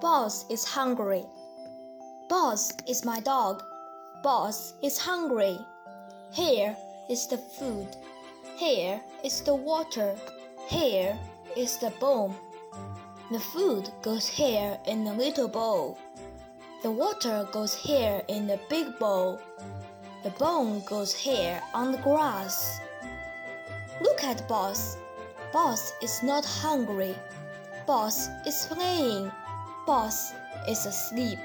Boss is hungry. Boss is my dog. Boss is hungry. Here is the food. Here is the water. Here is the bone. The food goes here in the little bowl. The water goes here in the big bowl. The bone goes here on the grass. Look at Boss. Boss is not hungry. Boss is playing. Boss is asleep.